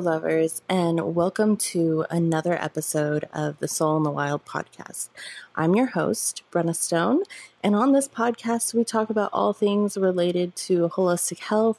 lovers, and welcome to another episode of the Soul in the Wild podcast. I'm your host, Brenna Stone, and on this podcast, we talk about all things related to holistic health,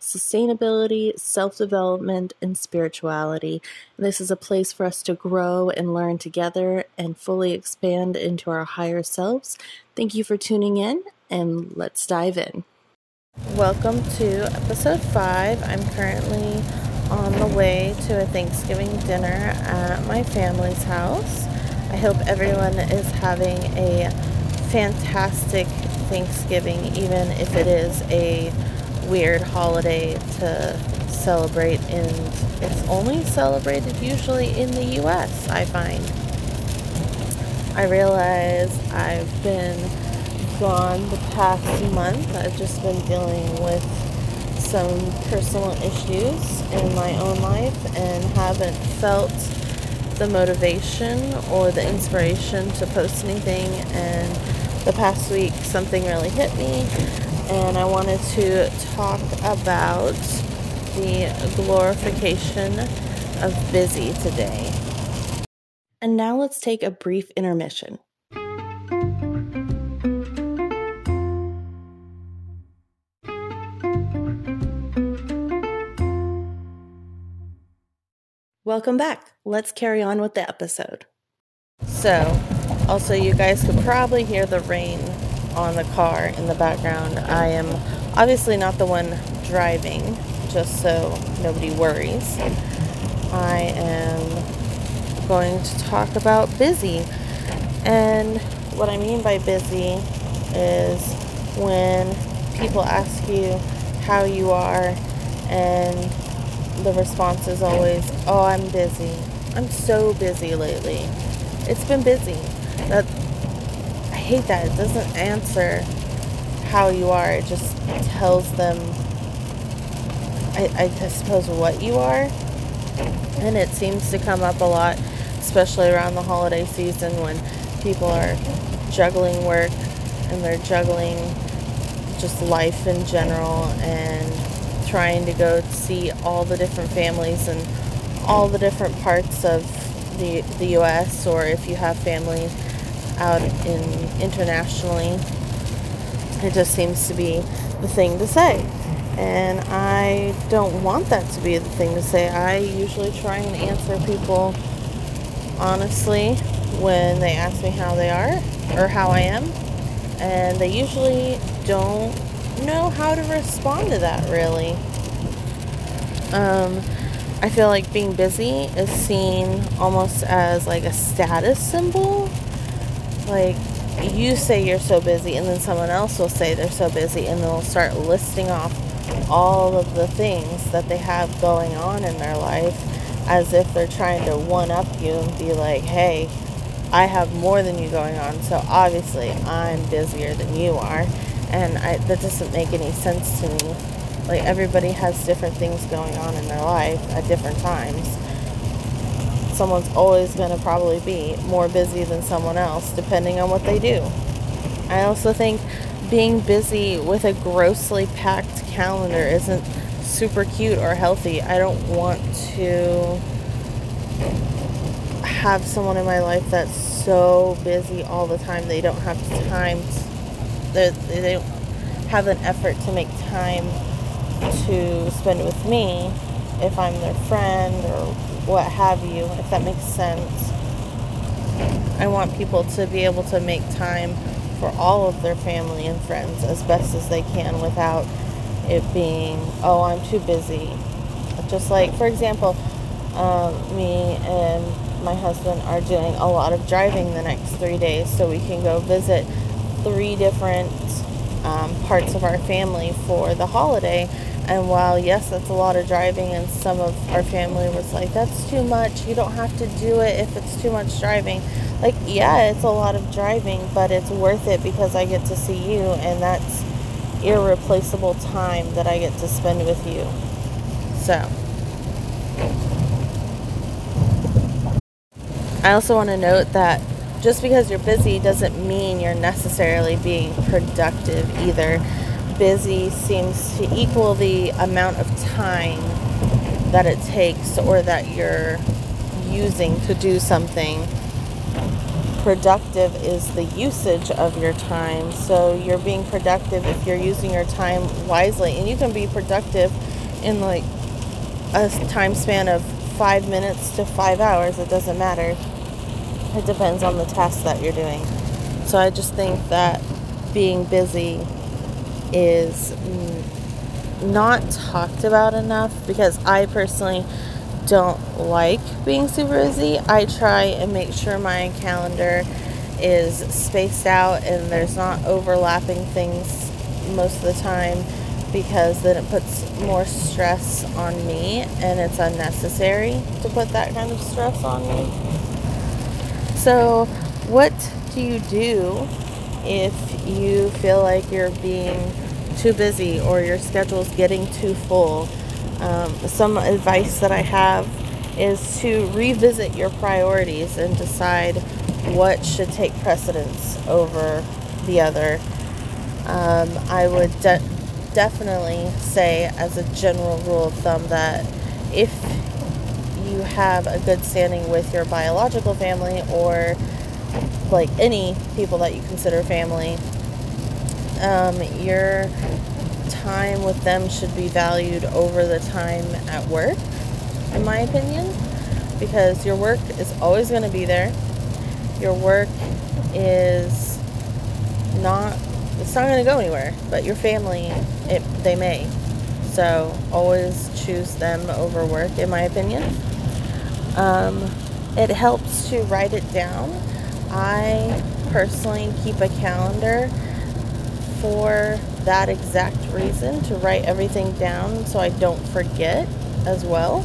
sustainability, self development, and spirituality. This is a place for us to grow and learn together and fully expand into our higher selves. Thank you for tuning in, and let's dive in. Welcome to episode five. I'm currently on the way to a Thanksgiving dinner at my family's house. I hope everyone is having a fantastic Thanksgiving, even if it is a weird holiday to celebrate, and it's only celebrated usually in the US, I find. I realize I've been gone the past month. I've just been dealing with some personal issues in my own life and haven't felt the motivation or the inspiration to post anything. And the past week, something really hit me, and I wanted to talk about the glorification of busy today. And now let's take a brief intermission. Welcome back. Let's carry on with the episode. So, also, you guys could probably hear the rain on the car in the background. I am obviously not the one driving, just so nobody worries. I am going to talk about busy. And what I mean by busy is when people ask you how you are and the response is always, "Oh, I'm busy. I'm so busy lately. It's been busy." That I hate that. It doesn't answer how you are. It just tells them, I, I suppose, what you are. And it seems to come up a lot, especially around the holiday season when people are juggling work and they're juggling just life in general and trying to go see all the different families and all the different parts of the, the US or if you have family out in internationally it just seems to be the thing to say. And I don't want that to be the thing to say. I usually try and answer people honestly when they ask me how they are or how I am. And they usually don't know how to respond to that really. Um, I feel like being busy is seen almost as like a status symbol. Like you say you're so busy, and then someone else will say they're so busy, and they'll start listing off all of the things that they have going on in their life as if they're trying to one up you and be like, hey, I have more than you going on, so obviously I'm busier than you are and I, that doesn't make any sense to me. Like everybody has different things going on in their life at different times. Someone's always going to probably be more busy than someone else, depending on what they do. I also think being busy with a grossly packed calendar isn't super cute or healthy. I don't want to have someone in my life that's so busy all the time they don't have time to they they don't have an effort to make time to spend with me if I'm their friend or what have you, if that makes sense. I want people to be able to make time for all of their family and friends as best as they can without it being, oh, I'm too busy. Just like, for example, um, me and my husband are doing a lot of driving the next three days so we can go visit three different um, parts of our family for the holiday. And while, yes, that's a lot of driving, and some of our family was like, that's too much. You don't have to do it if it's too much driving. Like, yeah, it's a lot of driving, but it's worth it because I get to see you, and that's irreplaceable time that I get to spend with you. So, I also want to note that just because you're busy doesn't mean you're necessarily being productive either. Busy seems to equal the amount of time that it takes or that you're using to do something. Productive is the usage of your time. So you're being productive if you're using your time wisely. And you can be productive in like a time span of five minutes to five hours. It doesn't matter. It depends on the task that you're doing. So I just think that being busy is not talked about enough because I personally don't like being super busy. I try and make sure my calendar is spaced out and there's not overlapping things most of the time because then it puts more stress on me and it's unnecessary to put that kind of stress on me. So, what do you do if you feel like you're being too busy or your schedule's getting too full. Um, some advice that I have is to revisit your priorities and decide what should take precedence over the other. Um, I would de- definitely say, as a general rule of thumb, that if you have a good standing with your biological family or like any people that you consider family, um, your time with them should be valued over the time at work, in my opinion, because your work is always going to be there. Your work is not it's not going to go anywhere, but your family it they may. So always choose them over work, in my opinion. Um, it helps to write it down. I personally keep a calendar for that exact reason to write everything down so I don't forget as well.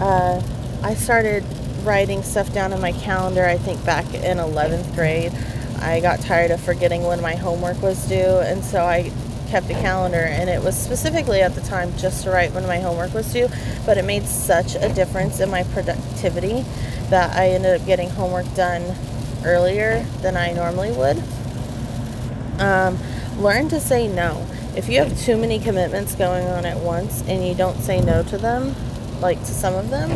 Uh, I started writing stuff down in my calendar, I think back in 11th grade. I got tired of forgetting when my homework was due, and so I kept a calendar, and it was specifically at the time just to write when my homework was due, but it made such a difference in my productivity that I ended up getting homework done earlier than I normally would. Um, learn to say no. If you have too many commitments going on at once and you don't say no to them, like to some of them,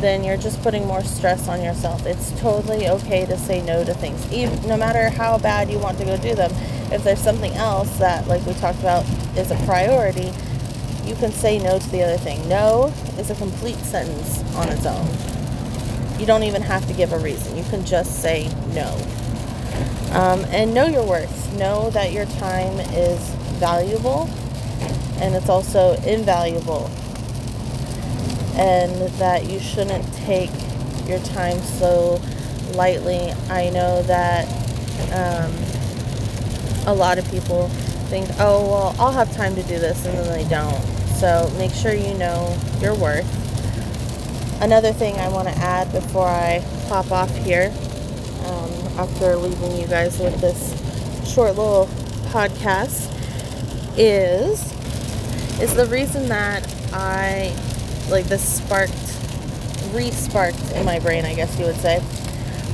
then you're just putting more stress on yourself. It's totally okay to say no to things, even, no matter how bad you want to go do them. If there's something else that, like we talked about, is a priority, you can say no to the other thing. No is a complete sentence on its own. You don't even have to give a reason. You can just say no. Um, and know your worth. Know that your time is valuable and it's also invaluable. And that you shouldn't take your time so lightly. I know that um, a lot of people think, oh, well, I'll have time to do this, and then they don't. So make sure you know your worth. Another thing I want to add before I pop off here um, after leaving you guys with this short little podcast is is the reason that I like this sparked re-sparked in my brain I guess you would say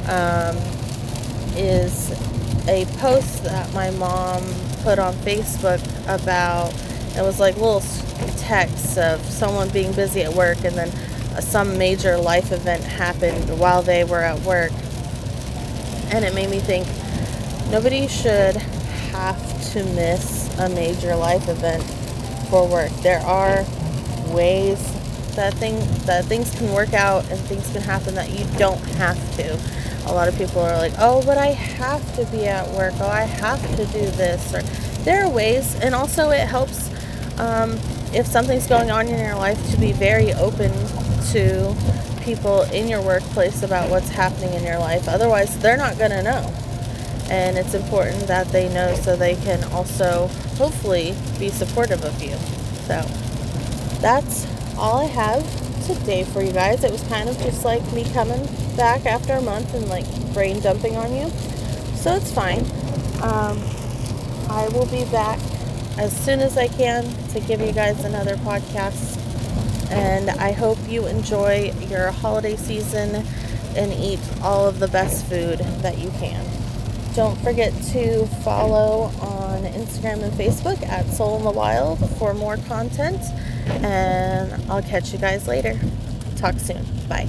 um, is a post that my mom put on Facebook about it was like little texts of someone being busy at work and then some major life event happened while they were at work and it made me think nobody should have to miss a major life event for work. There are ways that thing that things can work out and things can happen that you don't have to. A lot of people are like, "Oh, but I have to be at work. Oh, I have to do this." Or there are ways, and also it helps um, if something's going on in your life to be very open to people in your workplace about what's happening in your life. Otherwise, they're not going to know. And it's important that they know so they can also hopefully be supportive of you. So that's all I have today for you guys. It was kind of just like me coming back after a month and like brain dumping on you. So it's fine. Um, I will be back as soon as I can to give you guys another podcast and I hope you enjoy your holiday season and eat all of the best food that you can. Don't forget to follow on Instagram and Facebook at Soul in the Wild for more content. And I'll catch you guys later. Talk soon. Bye.